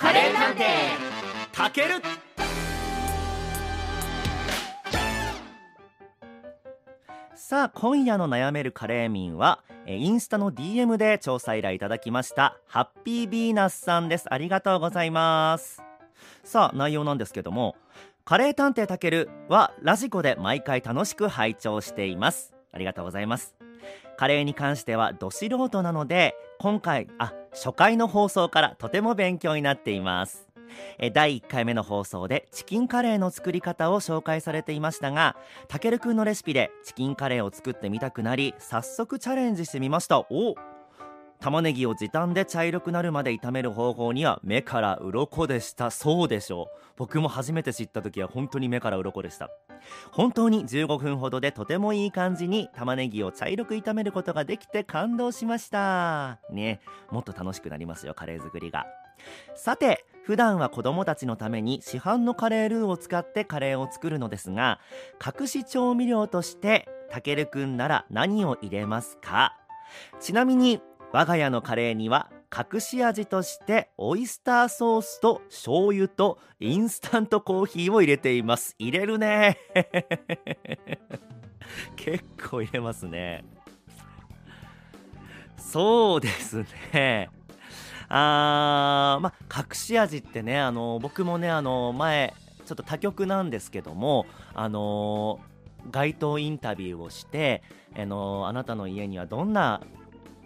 カレー探偵。たける。さあ今夜の悩めるカレー民はえインスタの DM で調査依頼いただきましたハッピービーナスさんです。ありがとうございます。さあ内容なんですけどもカレー探偵たけるはラジコで毎回楽しく拝聴しています。ありがとうございます。カレーに関してはど素人なので今回あ初回の放送からとても勉強になっています。第1回目の放送でチキンカレーの作り方を紹介されていましたがたけるくんのレシピでチキンカレーを作ってみたくなり早速チャレンジしてみました。お玉ねぎを時短で茶色くなるまで炒める方法には目から鱗でした。そうでしょう。僕も初めて知った時は本当に目から鱗でした。本当に15分ほどでとてもいい感じに玉ねぎを茶色く炒めることができて感動しました。ね。もっと楽しくなりますよカレー作りが。さて普段は子供たちのために市販のカレールーを使ってカレーを作るのですが隠し調味料としてたけるくんなら何を入れますか？ちなみに我が家のカレーには隠し味としてオイスターソースと醤油とインスタントコーヒーを入れています。入れるね。結構入れますね。そうですね。あーまあ隠し味ってねあの僕もねあの前ちょっと他局なんですけどもあの街頭インタビューをしてあのあなたの家にはどんな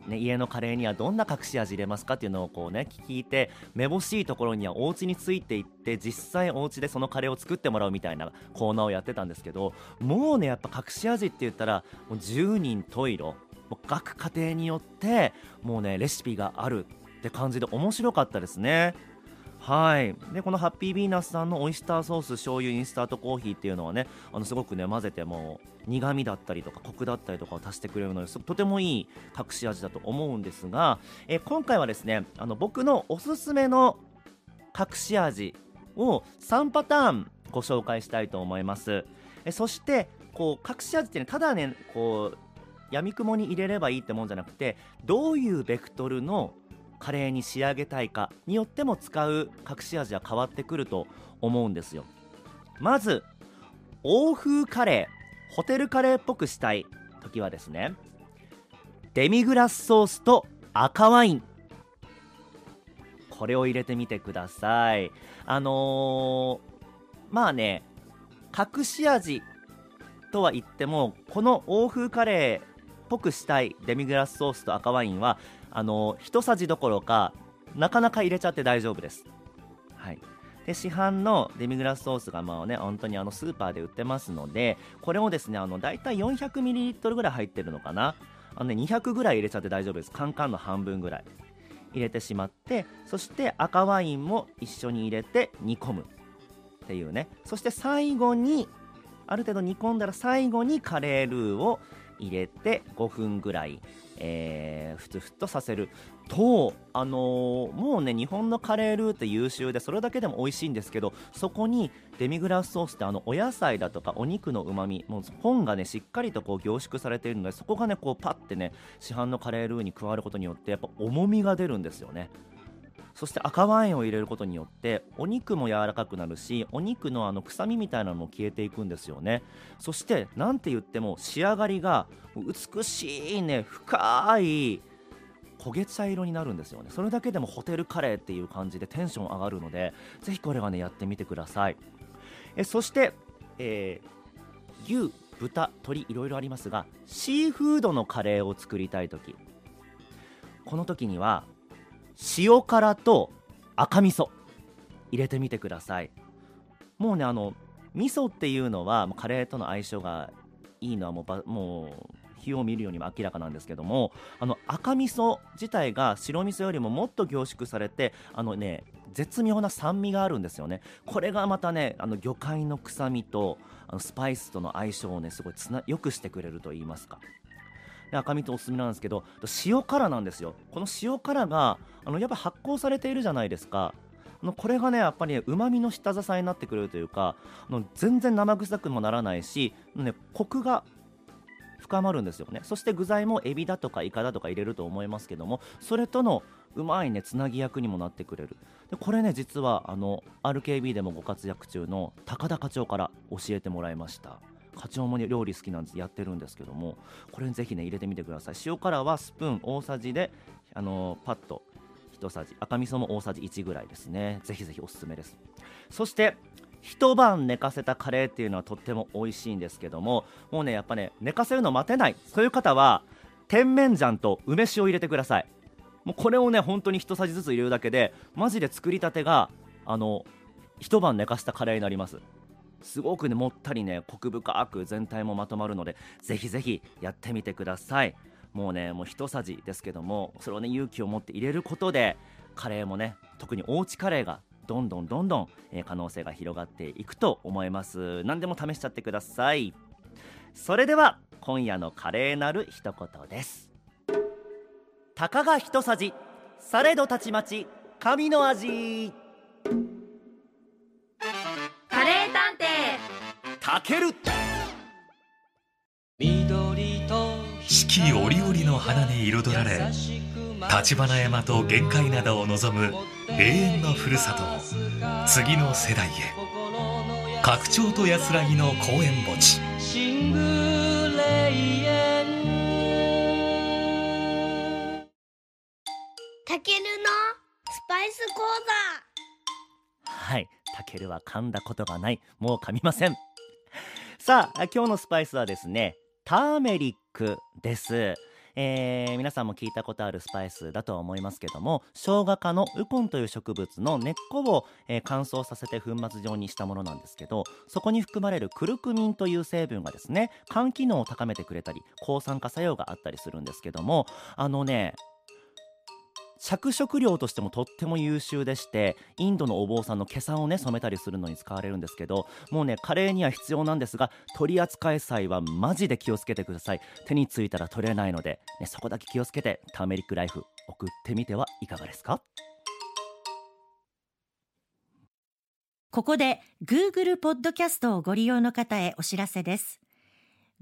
ね、家のカレーにはどんな隠し味入れますかっていうのをこうね聞いてめぼしいところにはお家についていって実際お家でそのカレーを作ってもらうみたいなコーナーをやってたんですけどもうねやっぱ隠し味って言ったらもう10人十色もう各家庭によってもうねレシピがあるって感じで面白かったですね。はい。でこのハッピービーナスさんのオイスターソース醤油インスタートコーヒーっていうのはねあのすごくね混ぜても苦味だったりとかコクだったりとかを足してくれるのですとてもいい隠し味だと思うんですが、え今回はですねあの僕のおすすめの隠し味を3パターンご紹介したいと思います。えそしてこう隠し味ってねただねこう闇雲に入れればいいってもんじゃなくてどういうベクトルのカレーに仕上げたいかによっても使う隠し味は変わってくると思うんですよ。まず欧風カレーホテルカレーっぽくしたい時はですねデミグラスソースと赤ワイン。これを入れてみてください。あのー、まあね隠し味とは言ってもこの欧風カレーぽくしたいデミグラスソースと赤ワインはあの一さじどころかなかなか入れちゃって大丈夫です。はい。で市販のデミグラスソースがまあね本当にあのスーパーで売ってますのでこれをですねあの大体 400ml ぐらい入ってるのかな。あの、ね、200ぐらい入れちゃって大丈夫です。カンカンの半分ぐらい。入れてしまってそして赤ワインも一緒に入れて煮込む。っていうね。そして最後にある程度煮込んだら最後にカレールーを入れて5分ぐらい、えー、ふつふつとさせると、あのー、もうね日本のカレールーって優秀でそれだけでも美味しいんですけどそこにデミグラスソースってあのお野菜だとかお肉のうまみもう本がねしっかりとこう凝縮されているのでそこがねこうパッてね市販のカレールーに加わることによってやっぱ重みが出るんですよね。そして赤ワインを入れることによってお肉も柔らかくなるしお肉のあの臭みみたいなのも消えていくんですよね。そして何て言っても仕上がりが美しいね深い焦げ茶色になるんですよね。それだけでもホテルカレーっていう感じでテンション上がるのでぜひこれはねやってみてください。えそして、えー、牛豚鶏いろいろありますがシーフードのカレーを作りたい時。この時には塩辛と赤味噌。入れてみてください。もうねあの味噌っていうのはカレーとの相性がいいのはもうもう火を見るようにも明らかなんですけどもあの赤味噌自体が白味噌よりももっと凝縮されてあのね絶妙な酸味があるんですよね。これがまたねあの魚介の臭みとあのスパイスとの相性をねすごいつな良くしてくれると言いますか。赤身とおすすめなんですけど塩辛なんですよ。この塩辛があのやっぱ発酵されているじゃないですか。あのこれがねやっぱりうまみの下支えになってくれるというかあの全然生臭くもならないし、ね、コクが深まるんですよね。そして具材もエビだとかイカだとか入れると思いますけどもそれとのうまいねつなぎ役にもなってくれる。でこれね実はあの RKB でもご活躍中の高田課長から教えてもらいました。課長も料理好きなんですやってるんですけどもこれぜひね入れてみてください。塩辛はスプーン大さじであのパッと1さじ赤味噌も大さじ1ぐらいですね。ぜひぜひおすすめです。そして一晩寝かせたカレーっていうのはとっても美味しいんですけどももうねやっぱね寝かせるの待てない。そういう方は甜麺醤と梅酒を入れてください。もうこれをね本当に一さじずつ入れるだけでマジで作りたてがあの一晩寝かしたカレーになります。すごくねもったりねコク深く全体もまとまるのでぜひぜひやってみてください。もうねもう一さじですけどもそれをね勇気を持って入れることでカレーもね特におうちカレーがどんどんどんどん、えー、可能性が広がっていくと思います。何でも試しちゃってください。それでは今夜のカレーなる一言です。たかが一さじされどたちまち神の味。たける四季折々の花に彩られ橘山と玄界灘を望む永遠のふるさと。を次の世代へ。拡張と安らぎの公園墓地。たけるのスパイス講はい。たけるは噛んだことがない。もう噛みませんさあ今日のスパイスはですねターメリックです。えー、皆さんも聞いたことあるスパイスだとは思いますけども生姜科のウコンという植物の根っこを、えー、乾燥させて粉末状にしたものなんですけどそこに含まれるクルクミンという成分がですね肝機能を高めてくれたり抗酸化作用があったりするんですけどもあのね着色料としてもとっても優秀でしてインドのお坊さんの毛さをね染めたりするのに使われるんですけどもうねカレーには必要なんですが取り扱い際はマジで気をつけてください。手についたら取れないので、ね、そこだけ気をつけてターメリックライフ送ってみてはいかがですか？ここで Google ポッドキャストをご利用の方へお知らせです。